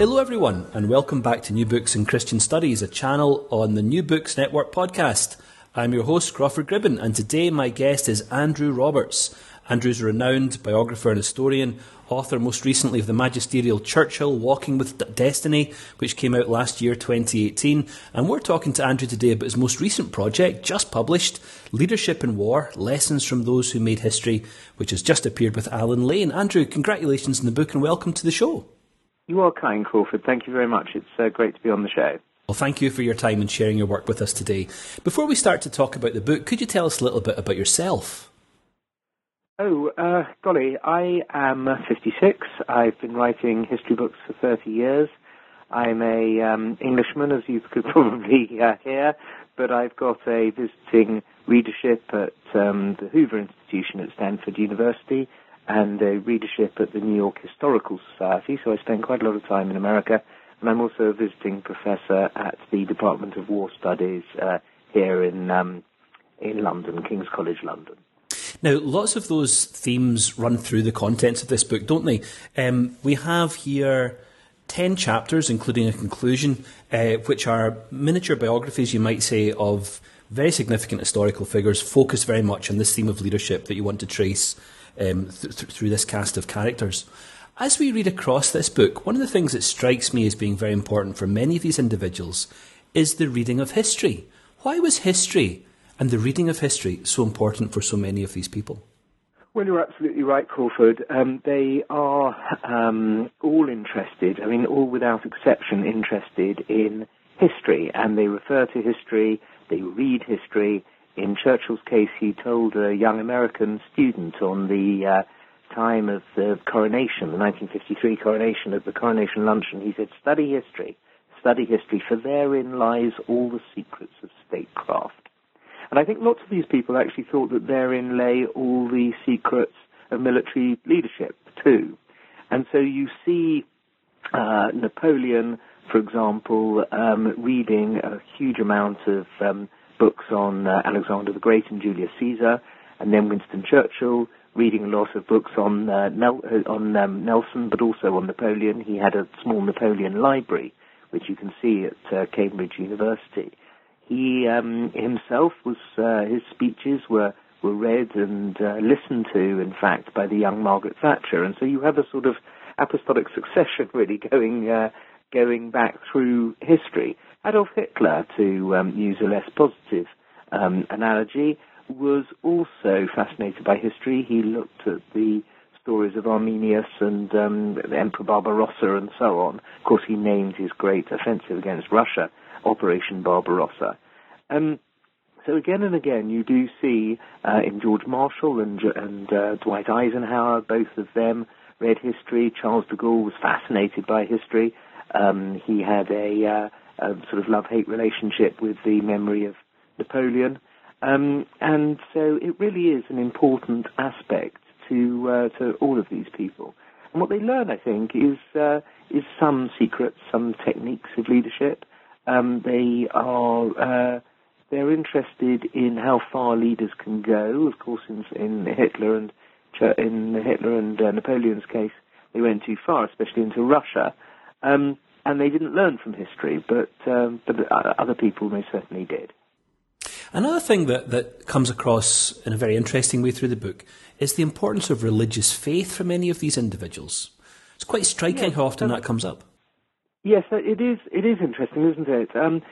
Hello, everyone, and welcome back to New Books in Christian Studies, a channel on the New Books Network podcast. I'm your host, Crawford Gribben, and today my guest is Andrew Roberts. Andrew's a renowned biographer and historian, author most recently of the magisterial Churchill Walking with Destiny, which came out last year, 2018. And we're talking to Andrew today about his most recent project, just published, Leadership in War Lessons from Those Who Made History, which has just appeared with Allen Lane. Andrew, congratulations on the book and welcome to the show. You are kind, Crawford. Thank you very much. It's uh, great to be on the show. Well, thank you for your time and sharing your work with us today. Before we start to talk about the book, could you tell us a little bit about yourself? Oh, uh, golly, I am 56. I've been writing history books for 30 years. I'm a um, Englishman, as you could probably uh, hear, but I've got a visiting readership at um, the Hoover Institution at Stanford University and a readership at the New York Historical Society, so I spend quite a lot of time in America. And I'm also a visiting professor at the Department of War Studies uh, here in um, in London, King's College London. Now, lots of those themes run through the contents of this book, don't they? Um, we have here 10 chapters, including a conclusion, uh, which are miniature biographies, you might say, of very significant historical figures, focused very much on this theme of leadership that you want to trace um, th- th- through this cast of characters. As we read across this book, one of the things that strikes me as being very important for many of these individuals is the reading of history. Why was history and the reading of history so important for so many of these people? Well, you're absolutely right, Crawford. Um, they are um, all interested, I mean, all without exception, interested in history, and they refer to history, they read history, in Churchill's case, he told a young American student on the uh, time of the coronation, the 1953 coronation, at the coronation luncheon, he said, study history, study history, for therein lies all the secrets of statecraft. And I think lots of these people actually thought that therein lay all the secrets of military leadership, too. And so you see uh, Napoleon, for example, um, reading a huge amount of um, books on uh, Alexander the Great and Julius Caesar, and then Winston Churchill, reading a lot of books on uh, Nel- uh, on um, Nelson, but also on Napoleon. He had a small Napoleon library, which you can see at uh, Cambridge University. He um, himself was uh, his speeches were were read and uh, listened to, in fact, by the young Margaret Thatcher, and so you have a sort of apostolic succession really going going back through history. Adolf Hitler, to um, use a less positive um, analogy, was also fascinated by history. He looked at the stories of Arminius and um, Emperor Barbarossa and so on. Of course, he named his great offensive against Russia Operation Barbarossa. Um, so again and again, you do see uh, in George Marshall and, and uh, Dwight Eisenhower, both of them read history. Charles de Gaulle was fascinated by history. Um, he had a a sort of love-hate relationship with the memory of Napoleon. Um, and so it really is an important aspect to uh, to all of these people. And what they learn, I think, is uh, is some secrets, some techniques of leadership. Um, they are uh, they're interested in how far leaders can go. Of course, in, in Hitler and in Hitler and uh, Napoleon's case, they went too far, especially into Russia. Um, and they didn't learn from history, but um, but other people most certainly did. Another thing that, that comes across in a very interesting way through the book is the importance of religious faith for many of these individuals. It's quite striking yes, how often that comes up. Yes, it is. It is interesting, isn't it? Um,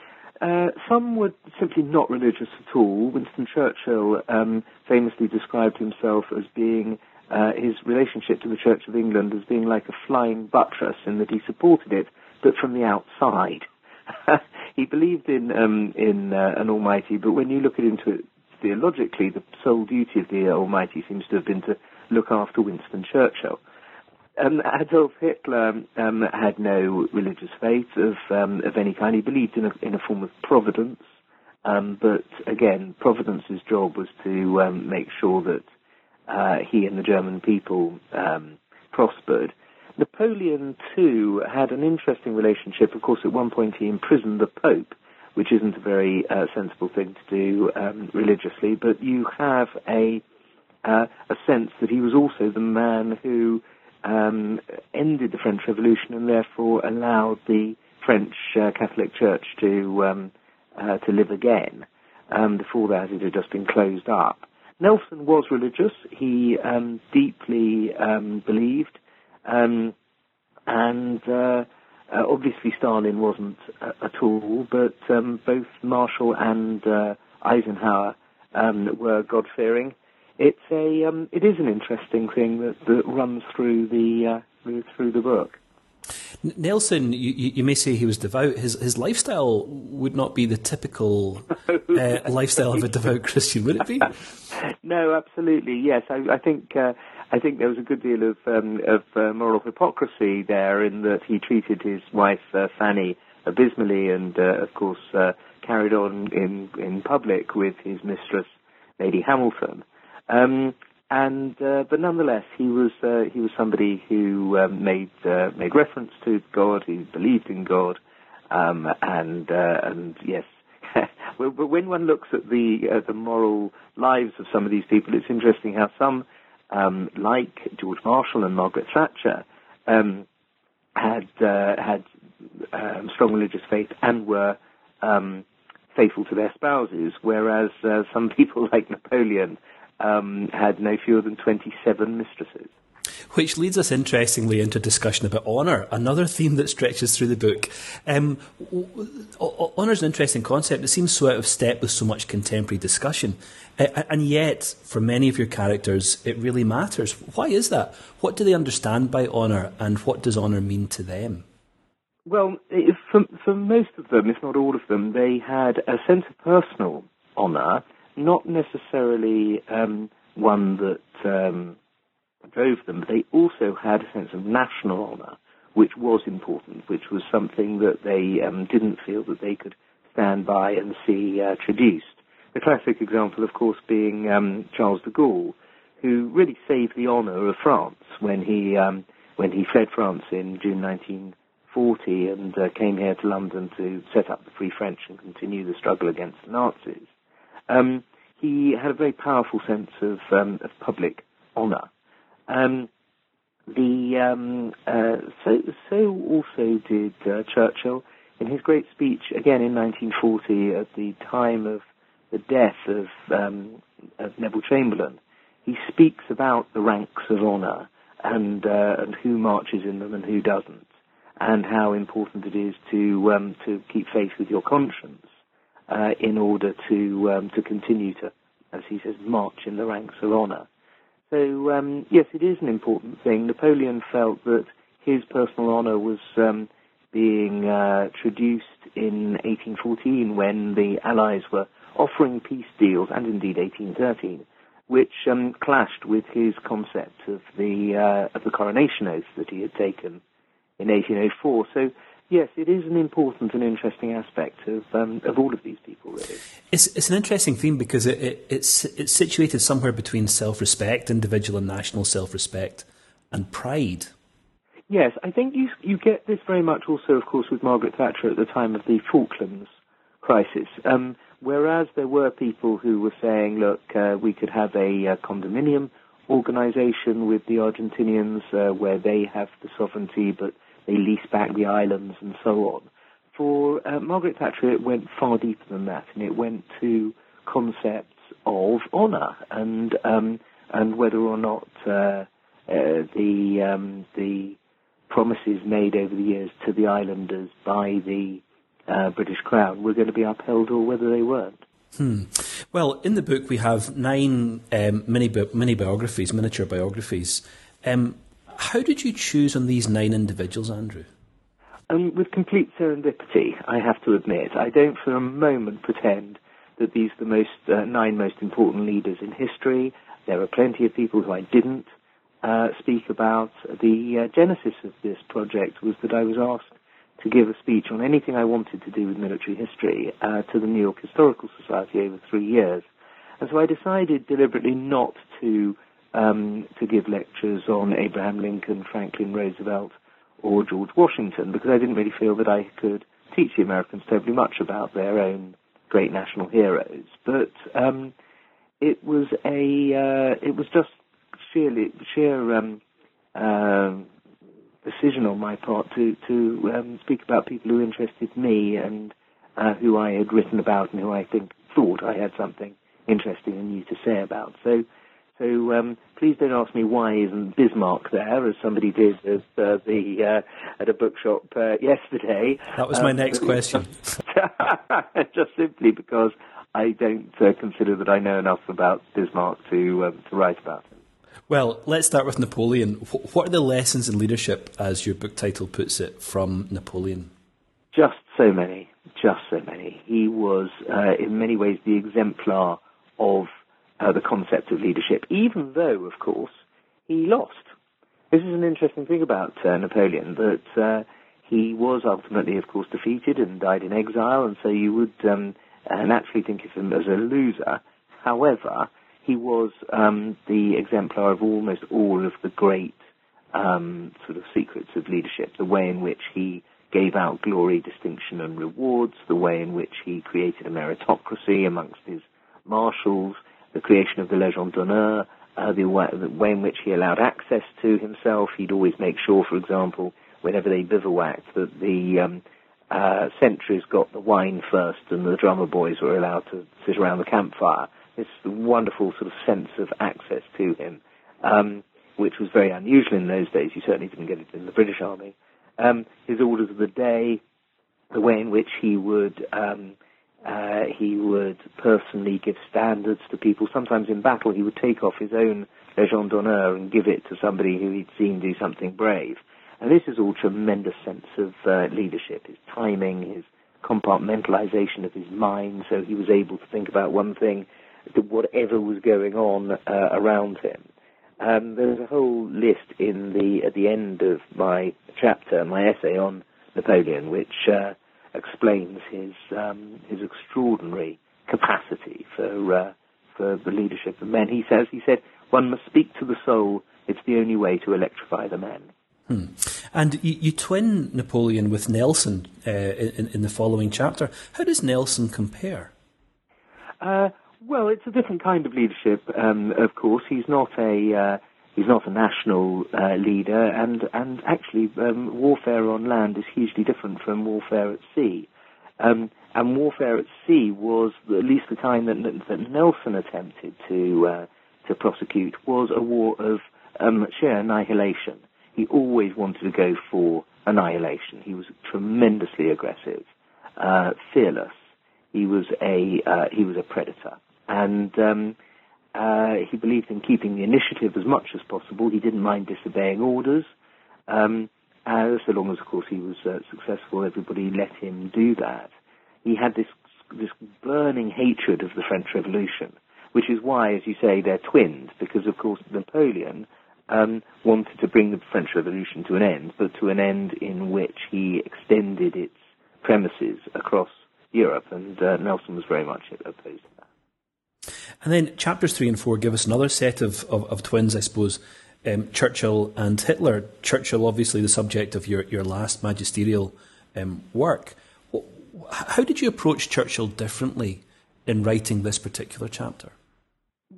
uh, some were simply not religious at all. Winston Churchill um, famously described himself as being uh, his relationship to the Church of England as being like a flying buttress, in that he supported it but from the outside. he believed in um, in uh, an Almighty, but when you look into it theologically, the sole duty of the Almighty seems to have been to look after Winston Churchill. um, Adolf Hitler um, had no religious faith of um, of any kind. He believed in a in a form of providence, um, but again, providence's job was to um, make sure that uh, he and the German people prospered. Napoleon too had an interesting relationship. Of course, at one point he imprisoned the Pope, which isn't a very uh, sensible thing to do religiously. But you have a uh, a sense that he was also the man who um, ended the French Revolution and therefore allowed the French uh, Catholic Church to um, uh, to live again. Um, before that, it had just been closed up. Nelson was religious. He um, deeply um, believed, um, and uh, uh, obviously Stalin wasn't uh, at all. But both Marshall and Eisenhower were God-fearing it's a um, it is an interesting thing that, that runs through the uh, through the book. Nelson, you, you, may say he was devout. His his lifestyle would not be the typical uh, lifestyle of a devout Christian, would it be? no, absolutely. Yes, I, I think uh, I think there was a good deal of um, of uh, moral hypocrisy there in that he treated his wife uh, Fanny abysmally, and uh, of course carried on in in public with his mistress Lady Hamilton. Um, and uh, but nonetheless, he was uh, he was somebody who um, made uh, made reference to God, who believed in God, um, and uh, and yes. but when one looks at the uh, the moral lives of some of these people, it's interesting how some, um, like George Marshall and Margaret Thatcher, um, had uh, had um, strong religious faith and were faithful to their spouses, whereas uh, some people like Napoleon um, had no fewer than 27 mistresses. Which leads us interestingly into discussion about honour, another theme that stretches through the book. Um, honour is an interesting concept. It seems so out of step with so much contemporary discussion. And yet, for many of your characters, it really matters. Why is that? What do they understand by honour, and what does honour mean to them? Well, for, for most of them, if not all of them, they had a sense of personal honour not necessarily um, one that um, drove them, they also had a sense of national honour, which was important, which was something that they um, didn't feel that they could stand by and see uh, traduced. The classic example, of course, being um, Charles de Gaulle, who really saved the honour of France when he um, when he fled France in June 1940 and uh, came here to London to set up the Free French and continue the struggle against the Nazis. Um, he had a very powerful sense of, um, of public honour. Um, the um, uh, so so also did uh, Churchill in his great speech again in 1940 at the time of the death of, um, of Neville Chamberlain. He speaks about the ranks of honour and uh, and who marches in them and who doesn't, and how important it is to um, to keep faith with your conscience uh, in order to um, to continue to, as he says, march in the ranks of honour. So um, yes, it is an important thing. Napoleon felt that his personal honour was um, being uh, traduced in 1814 when the Allies were offering peace deals, and indeed 1813, which um, clashed with his concept of the uh, of the coronation oath that he had taken in 1804. So yes, it is an important and interesting aspect of um, of all of these people. Really, it's it's an interesting theme because it, it, it's it's situated somewhere between self respect, individual and national self respect, and pride. Yes, I think you you get this very much also, of course, with Margaret Thatcher at the time of the Falklands crisis. Um, whereas there were people who were saying, look, uh, we could have a, condominium organization with the Argentinians uh, where they have the sovereignty, but they leased back the islands and so on. For uh, Margaret Thatcher, it went far deeper than that, and it went to concepts of honour and um, and whether or not uh, uh, the um, the promises made over the years to the islanders by the uh, British Crown were going to be upheld or whether they weren't. Hmm. Well, in the book we have nine um, mini, mini biographies, miniature biographies. Um, how did you choose on these nine individuals, Andrew? Um, with complete serendipity, I have to admit. I don't for a moment pretend that these are the most uh, nine most important leaders in history. There are plenty of people who I didn't uh, speak about the uh, genesis of this project was that I was asked to give a speech on anything I wanted to do with military history uh, to the New York Historical Society over three years. And so I decided deliberately not to um, to give lectures on Abraham Lincoln, Franklin Roosevelt, or George Washington because I didn't really feel that I could teach the Americans terribly much about their own great national heroes. But um, it was a uh, it was just sheerly sheer um, uh, decision on my part to to um, speak about people who interested me and uh, who I had written about and who I think thought I had something interesting and new to say about. So. So um, please don't ask me why isn't Bismarck there, as somebody did at uh, the uh, at a bookshop uh, yesterday. That was my um, next question. just simply because I don't uh, consider that I know enough about Bismarck to um, to write about him. Well, let's start with Napoleon. What are the lessons in leadership, as your book title puts it, from Napoleon? Just so many, just so many. He was, uh, in many ways, the exemplar of uh, the concept of leadership, even though, of course, he lost. This is an interesting thing about uh, Napoleon, that uh, he was ultimately, of course, defeated and died in exile, and so you would um, uh, naturally think of him as a loser. However, he was um, the exemplar of almost all of the great um, sort of secrets of leadership, the way in which he gave out glory, distinction, and rewards, the way in which he created a meritocracy amongst his marshals, the creation of the Legion d'honneur, uh, the, way, the way in which he allowed access to himself. He'd always make sure, for example, whenever they bivouacked, that the um, uh, sentries got the wine first and the drummer boys were allowed to sit around the campfire. This wonderful sort of sense of access to him, um, which was very unusual in those days. You certainly didn't get it in the British Army. Um, his orders of the day, the way in which he would um, uh, he would personally give standards to people. Sometimes in battle, he would take off his own Legion d'honneur and give it to somebody who he'd seen do something brave. And this is all tremendous sense of uh, leadership, his timing, his compartmentalization of his mind, so he was able to think about one thing, whatever was going on uh, around him. Um, there's a whole list in the at the end of my chapter, my essay on Napoleon, which uh, explains his um, his extraordinary capacity for uh, for the leadership of men. He says he said one must speak to the soul. It's the only way to electrify the men. Hmm. And you, you, twin Napoleon with Nelson uh, in, in, the following chapter. How does Nelson compare? Uh, well, it's a different kind of leadership. Um, of course, he's not a uh, he's not a national uh, leader, and and actually, um, warfare on land is hugely different from warfare at sea. Um, and warfare at sea was at least the time that, that Nelson attempted to uh, to prosecute was a war of um, sheer annihilation. He always wanted to go for annihilation. He was tremendously aggressive, uh, fearless. He was a uh, he was a predator, and um, uh, he believed in keeping the initiative as much as possible. He didn't mind disobeying orders. Um, uh, so long as, of course, he was uh, successful, everybody let him do that. He had this this burning hatred of the French Revolution, which is why, as you say, they're twins, because, of course, Napoleon um, wanted to bring the French Revolution to an end, but to an end in which he extended its premises across Europe, and uh, Nelson was very much opposed. And then chapters three and four give us another set of, of, of twins, I suppose. Um, Churchill and Hitler. Churchill, obviously, the subject of your, your last magisterial um, work. How did you approach Churchill differently in writing this particular chapter?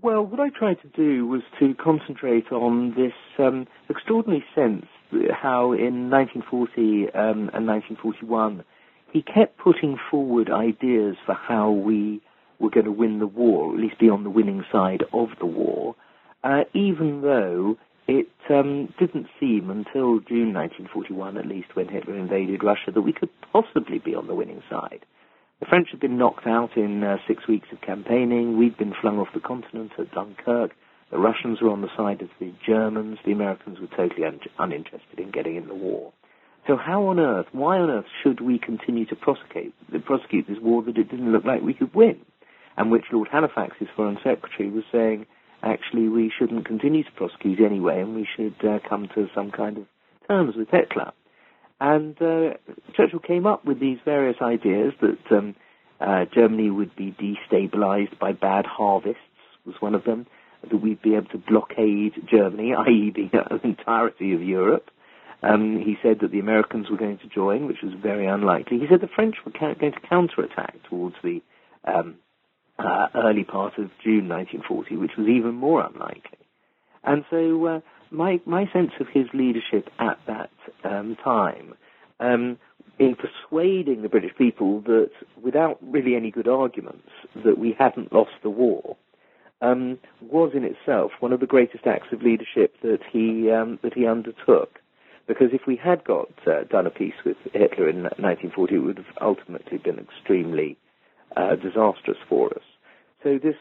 Well, what I tried to do was to concentrate on this um, extraordinary sense how in 1940 um, and 1941 he kept putting forward ideas for how we were going to win the war, at least be on the winning side of the war, uh, even though it um, didn't seem until June 1941, at least when Hitler invaded Russia, that we could possibly be on the winning side. The French had been knocked out in uh, six weeks of campaigning. We'd been flung off the continent at Dunkirk. The Russians were on the side of the Germans. The Americans were totally un- uninterested in getting in the war. So how on earth, why on earth should we continue to prosecute, prosecute this war that it didn't look like we could win? And which Lord Halifax, his Foreign Secretary, was saying actually we shouldn't continue to prosecute anyway, and we should uh, come to some kind of terms with Hitler. And uh, Churchill came up with these various ideas that um, uh, Germany would be destabilized by bad harvests, was one of them, that we'd be able to blockade Germany, i.e., the entirety of Europe. Um, he said that the Americans were going to join, which was very unlikely. He said the French were ca- going to counterattack towards the um, uh, early part of June 1940, which was even more unlikely. And so uh, my my sense of his leadership at that um, time, um, in persuading the British people that without really any good arguments that we hadn't lost the war, um, was in itself one of the greatest acts of leadership that he um, that he undertook. Because if we had got uh, done a peace with Hitler in 1940, it would have ultimately been extremely uh, disastrous for us. So this,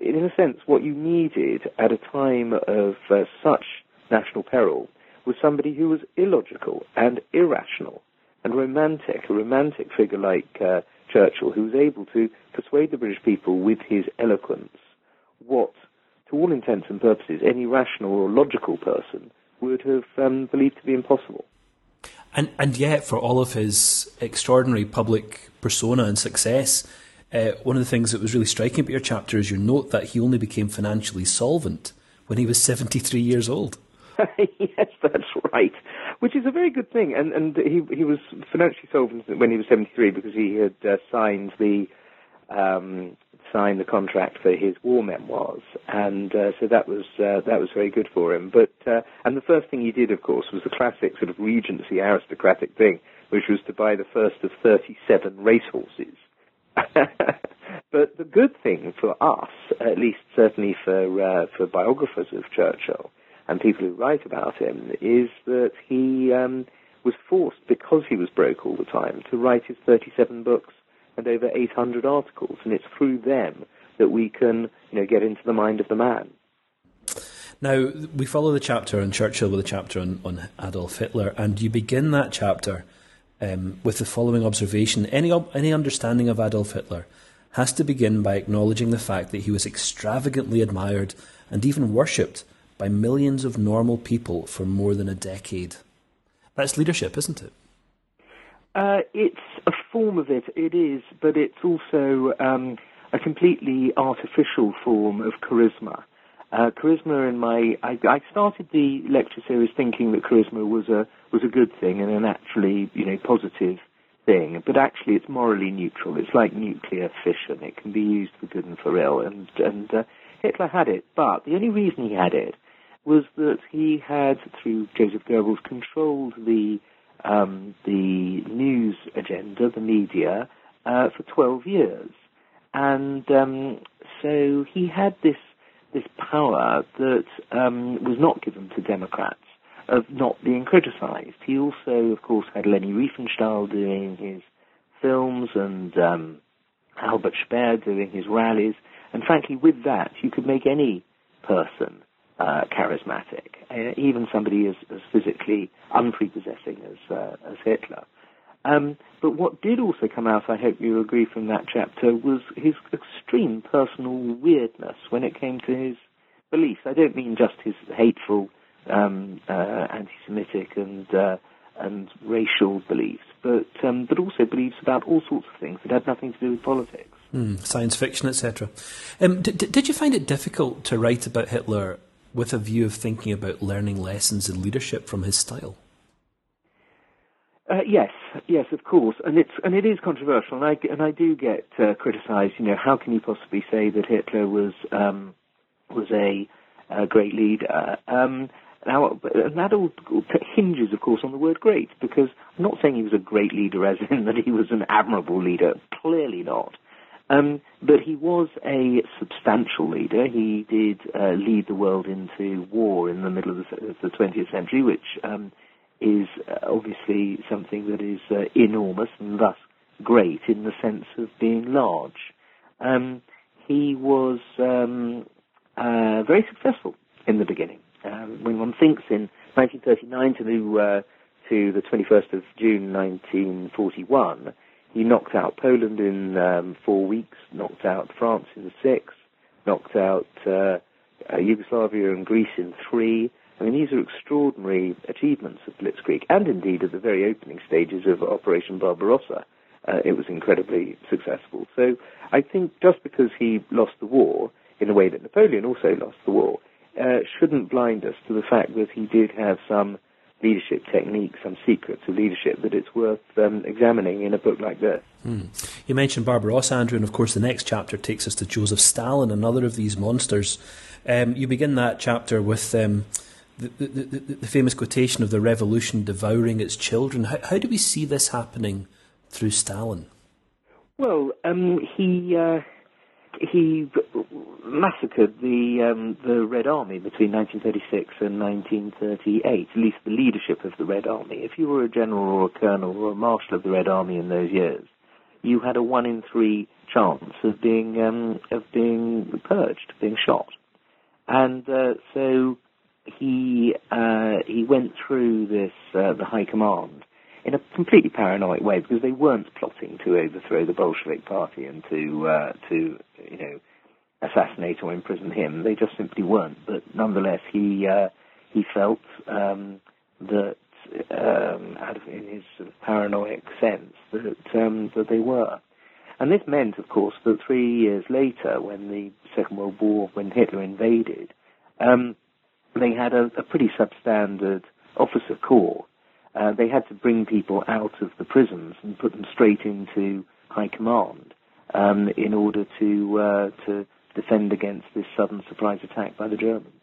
in a sense, what you needed at a time of uh, such national peril was somebody who was illogical and irrational and romantic, a romantic figure like uh, Churchill, who was able to persuade the British people with his eloquence what, to all intents and purposes, any rational or logical person would have um, believed to be impossible. And and yet, for all of his extraordinary public persona and success, uh, one of the things that was really striking about your chapter is your note that he only became financially solvent when he was seventy three years old. yes, that's right. Which is a very good thing, and and he he was financially solvent when he was seventy three because he had uh, signed the um, signed the contract for his war memoirs, and uh, so that was uh, that was very good for him. But uh, and the first thing he did, of course, was the classic sort of Regency aristocratic thing, which was to buy the first of thirty-seven racehorses. but the good thing for us, at least certainly for uh, for biographers of Churchill and people who write about him, is that he um, was forced because he was broke all the time to write his thirty-seven books and over 800 articles, and it's through them that we can, you know, get into the mind of the man. Now, we follow the chapter on Churchill with a chapter on, on Adolf Hitler, and you begin that chapter um, with the following observation. Any, any understanding of Adolf Hitler has to begin by acknowledging the fact that he was extravagantly admired and even worshipped by millions of normal people for more than a decade. That's leadership, isn't it? Uh, it's a form of it, it is, but it's also um, a completely artificial form of charisma. Uh, charisma in my, I, I, started the lecture series thinking that charisma was a was a good thing and an actually you know positive thing, but actually it's morally neutral. It's like nuclear fission; it can be used for good and for ill. And and uh, Hitler had it, but the only reason he had it was that he had, through Joseph Goebbels, controlled the um, the news agenda, the media, uh, for 12 years. And um, so he had this this power that um, was not given to Democrats of not being criticized. He also, of course, had Leni Riefenstahl doing his films and um, Albert Speer doing his rallies. And frankly, with that, you could make any person uh, charismatic, uh, even somebody as, as physically unprepossessing as, uh, as Hitler. Um, but what did also come out, I hope you agree from that chapter, was his extreme personal weirdness when it came to his beliefs. I don't mean just his hateful, um, uh, anti-Semitic and uh, and racial beliefs, but um, but also beliefs about all sorts of things that had nothing to do with politics, mm, science fiction, etc. Um, d- did you find it difficult to write about Hitler with a view of thinking about learning lessons in leadership from his style? Uh, yes, yes, of course, and it's and it is controversial, and I and I do get uh, criticised. You know, how can you possibly say that Hitler was um, was a, a, great leader? Um, now, and that all hinges, of course, on the word "great," because I'm not saying he was a great leader, as in that he was an admirable leader. Clearly not. Um, but he was a substantial leader. He did uh, lead the world into war in the middle of the, of the 20th century, which um, is uh, obviously something that is uh, enormous and thus great in the sense of being large. Um, he was um, uh, very successful in the beginning. Um, when one thinks in 1939 to the, uh, to the 21st of June 1941, he knocked out Poland in um, four weeks, knocked out France in six, knocked out uh, Yugoslavia and Greece in three. I mean, these are extraordinary achievements of Blitzkrieg, and indeed at the very opening stages of Operation Barbarossa, uh, it was incredibly successful. So I think just because he lost the war, in a way that Napoleon also lost the war, uh, shouldn't blind us to the fact that he did have some leadership techniques, some secrets of leadership that it's worth um, examining in a book like this. Hmm. You mentioned Barbarossa, Andrew, and of course the next chapter takes us to Joseph Stalin, another of these monsters. Um, you begin that chapter with um, the, the, the, famous quotation of the revolution devouring its children. How, how do we see this happening through Stalin? Well, um, he uh, he massacred the um, the Red Army between 1936 and 1938, at least the leadership of the Red Army. If you were a general or a colonel or a marshal of the Red Army in those years, you had a one in three chance of being um, of being purged, being shot, and uh, so he uh, he went through this uh, the High Command in a completely paranoid way because they weren't plotting to overthrow the Bolshevik Party and to uh, to you know assassinate or imprison him. They just simply weren't. But nonetheless, he uh, he felt um, that um, out of in his sort of paranoid sense that um, that they were. And this meant, of course, that three years later, when the Second World War, when Hitler invaded, um, they had a, a pretty substandard officer corps uh, they had to bring people out of the prisons and put them straight into high command um, in order to uh, to defend against this sudden surprise attack by the Germans.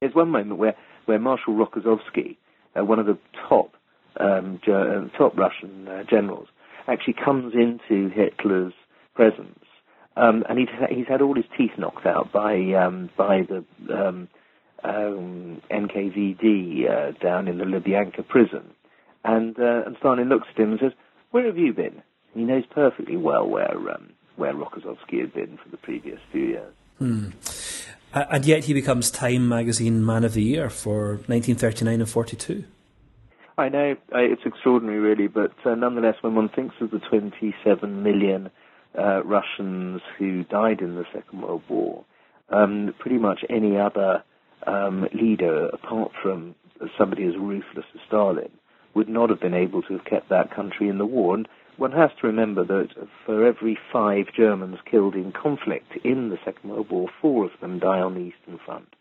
There's one moment where where Marshal Rokossovsky, uh, one of the top um, ger- uh, top Russian uh, generals, actually comes into Hitler's presence, um, and he's he's had all his teeth knocked out by um, by the um, NKVD uh, down in the Lubyanka prison. And, uh, and Stalin looks at him and says, Where have you been? he knows perfectly well where, um, where Rokossovsky had been for the previous few years. Hmm. And yet he becomes Time magazine Man of the Year for 1939 and 42. I know, it's extraordinary really, but uh, nonetheless, when one thinks of the 27 million uh, Russians who died in the Second World War, um, pretty much any other um, leader, apart from somebody as ruthless as Stalin, would not have been able to have kept that country in the war. And one has to remember that for every five Germans killed in conflict in the Second World War, four of them die on the Eastern Front.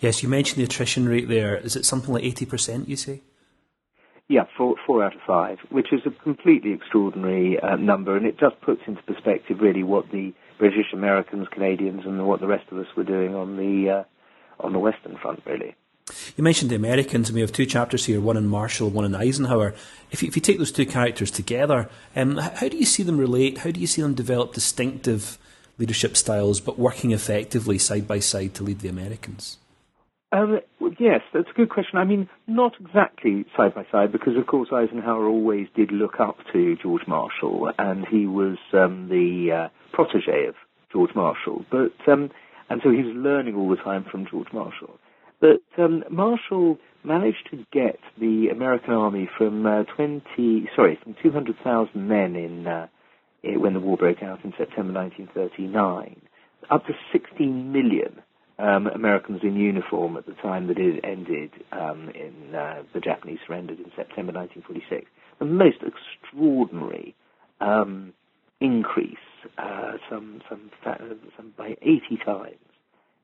Yes, you mentioned the attrition rate there. Is it something like 80%, you say? Yeah, four, four out of five, which is a completely extraordinary uh, number, and it just puts into perspective really what the British, Americans, Canadians, and what the rest of us were doing on the uh, on the Western Front, really. You mentioned the Americans, and we have two chapters here, one in Marshall, one in Eisenhower. If you, if you take those two characters together, um, how do you see them relate? How do you see them develop distinctive leadership styles, but working effectively side by side to lead the Americans? Um, yes, that's a good question. I mean, not exactly side by side, because of course Eisenhower always did look up to George Marshall, and he was um, the uh, protege of George Marshall. But um, and so he was learning all the time from George Marshall. But um, Marshall managed to get the American army from uh, 20, sorry, from 200,000 men in uh, when the war broke out in September 1939, up to 16 million um, Americans in uniform at the time that it ended um, in uh, the Japanese surrendered in September 1946. The most extraordinary um, increase uh, some some some by 80 times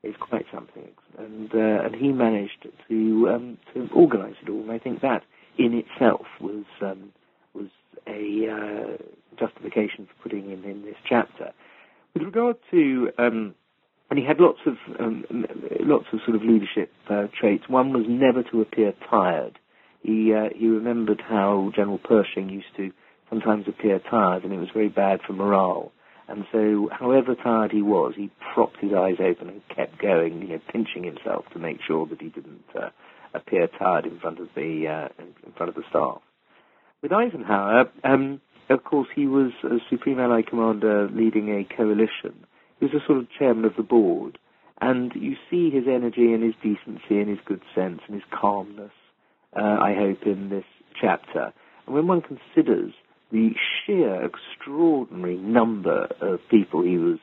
is quite something, and uh, and he managed to um, to organise it all, and I think that in itself was um, was a uh, justification for putting him in this chapter. With regard to um, and he had lots of um, lots of sort of leadership uh, traits. One was never to appear tired. He uh, he remembered how General Pershing used to sometimes appear tired, and it was very bad for morale. And so, however tired he was, he propped his eyes open and kept going, you know, pinching himself to make sure that he didn't uh, appear tired in front of the uh, in front of the staff. With Eisenhower, um, of course, he was a Supreme Allied Commander leading a coalition. He was a sort of chairman of the board, and you see his energy and his decency and his good sense and his calmness. Uh, I hope in this chapter, and when one considers the sheer extraordinary number of people he was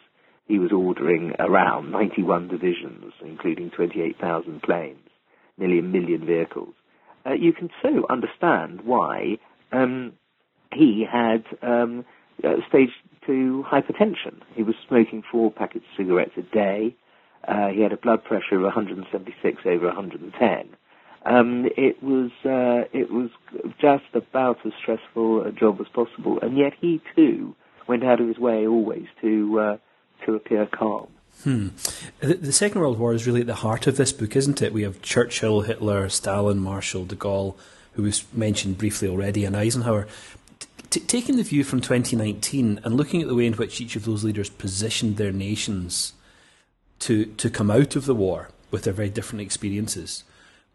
he was ordering around 91 divisions, including 28,000 planes, nearly a million vehicles. Uh, you can so understand why um, he had um, uh, stage two hypertension. He was smoking four packets of cigarettes a day. Uh, he had a blood pressure of 176 over 110. Um, it was uh, it was just about as stressful a job as possible, and yet he too went out of his way always to uh, to appear calm. Hmm. The, Second World War is really at the heart of this book, isn't it? We have Churchill, Hitler, Stalin, Marshall, de Gaulle, who was mentioned briefly already, and Eisenhower. T- taking the view from 2019 and looking at the way in which each of those leaders positioned their nations to, to come out of the war with their very different experiences,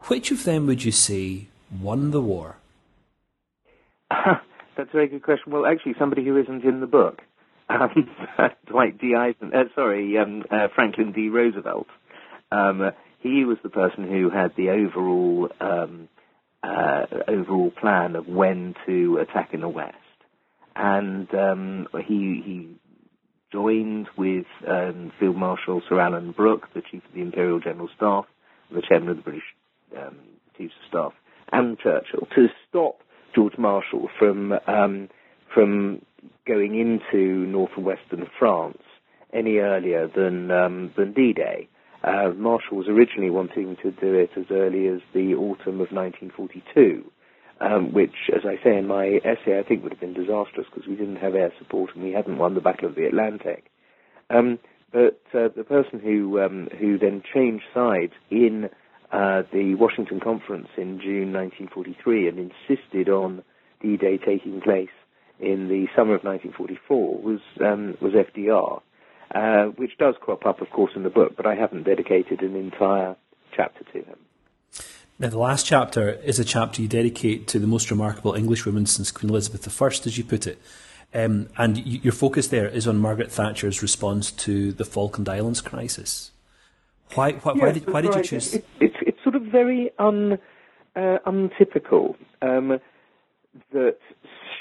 which of them would you say won the war? That's a very good question. Well, actually, somebody who isn't in the book um, Dwight D. Eisen, uh, sorry, um, uh, Franklin D. Roosevelt. Um, he was the person who had the overall um, uh, overall plan of when to attack in the West, and um, he he joined with um, Field Marshal Sir Alan Brooke, the Chief of the Imperial General Staff, the Chairman of the British Chiefs of Staff, and Churchill to stop George Marshall from from going into north and western France any earlier than um, than D-Day. Uh, Marshall was originally wanting to do it as early as the autumn of 1942, um, which, as I say in my essay, I think would have been disastrous because we didn't have air support and we hadn't won the Battle of the Atlantic. Um, but uh, the person who um, who then changed sides in uh, the Washington Conference in June 1943 and insisted on D-Day taking place in the summer of 1944 was um, was FDR, uh, which does crop up, of course, in the book, but I haven't dedicated an entire chapter to him. Now, the last chapter is a chapter you dedicate to the most remarkable Englishwoman since Queen Elizabeth I, as you put it. Um, and y- your focus there is on Margaret Thatcher's response to the Falkland Islands crisis. Why, why, yes, why, did, why did, you choose? It, it, it's sort of very un, uh, untypical um, that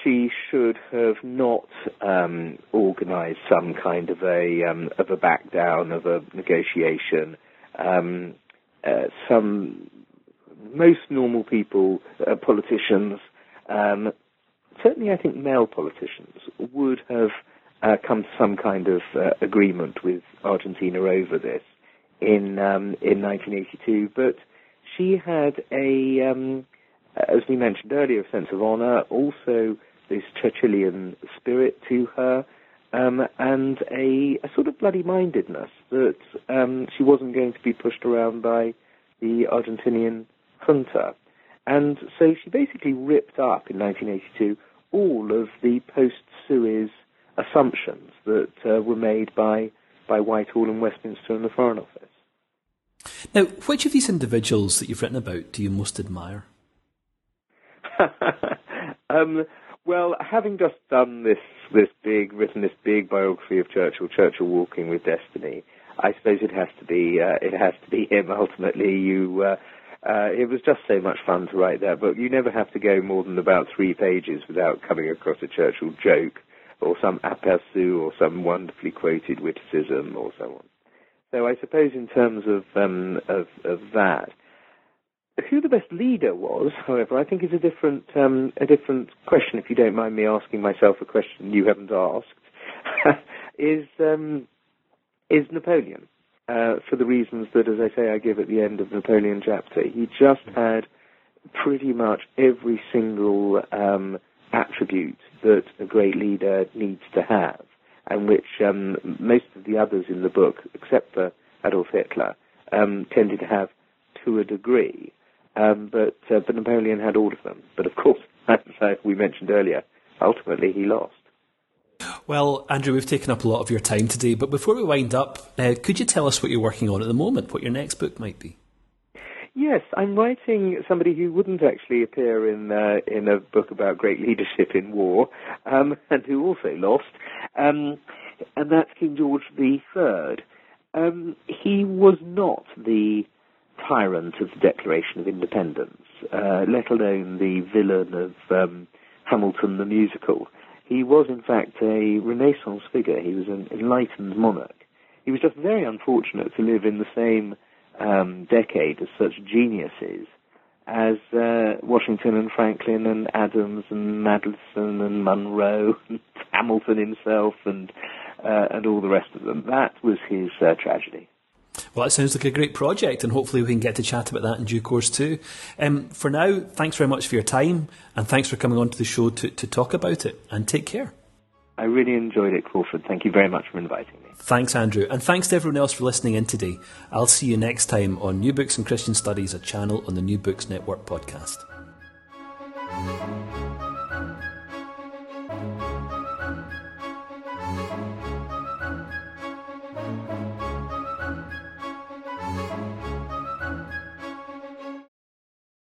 she should have not um, organised some kind of a um, of a back down of a negotiation. Um, uh, some most normal people, uh, politicians, um, certainly I think male politicians would have uh, come to some kind of uh, agreement with Argentina over this in um, in 1982, but she had a um, as we mentioned earlier, a sense of honour, also this Churchillian spirit to her, um, and a, a, sort of bloody mindedness that um, she wasn't going to be pushed around by the Argentinian junta. And so she basically ripped up in 1982 all of the post-Suez assumptions that uh, were made by, by Whitehall and Westminster and the Foreign Office. Now, which of these individuals that you've written about do you most admire? um, well, having just done this this big, written this big biography of Churchill, Churchill Walking with Destiny, I suppose it has to be uh, it has to be him. Ultimately, you. Uh, uh, it was just so much fun to write that book. You never have to go more than about three pages without coming across a Churchill joke or some aperçu or some wonderfully quoted witticism or so on. So I suppose in terms of um, of, of that, who the best leader was, however, I think is a different um, a different question. If you don't mind me asking myself a question you haven't asked, is um, is Napoleon uh, for the reasons that, as I say, I give at the end of Napoleon chapter. He just had pretty much every single um, attribute that a great leader needs to have, and which um, most of the others in the book, except for Adolf Hitler, um, tended to have to a degree. Um, but uh, but Napoleon had all of them. But of course, as we mentioned earlier, ultimately he lost. Well, Andrew, we've taken up a lot of your time today, but before we wind up, uh, could you tell us what you're working on at the moment, what your next book might be? Yes, I'm writing somebody who wouldn't actually appear in uh, in a book about great leadership in war, um, and who also lost, um, and that's King George III. Um, he was not the tyrant of the Declaration of Independence, uh, let alone the villain of um, Hamilton the musical. He was, in fact, a Renaissance figure. He was an enlightened monarch. he was just very unfortunate to live in the same um, decade as such geniuses as uh, Washington and Franklin and Adams and Madison and Monroe and Hamilton himself and uh, and all the rest of them. That was his uh, tragedy. Well, that sounds like a great project, and hopefully we can get to chat about that in due course too. Um, for now, thanks very much for your time, and thanks for coming on to the show to, to talk about it, and take care. I really enjoyed it, Crawford. Thank you very much for inviting me. Thanks, Andrew. And thanks to everyone else for listening in today. I'll see you next time on New Books in Christian Studies, a channel on the New Books Network podcast.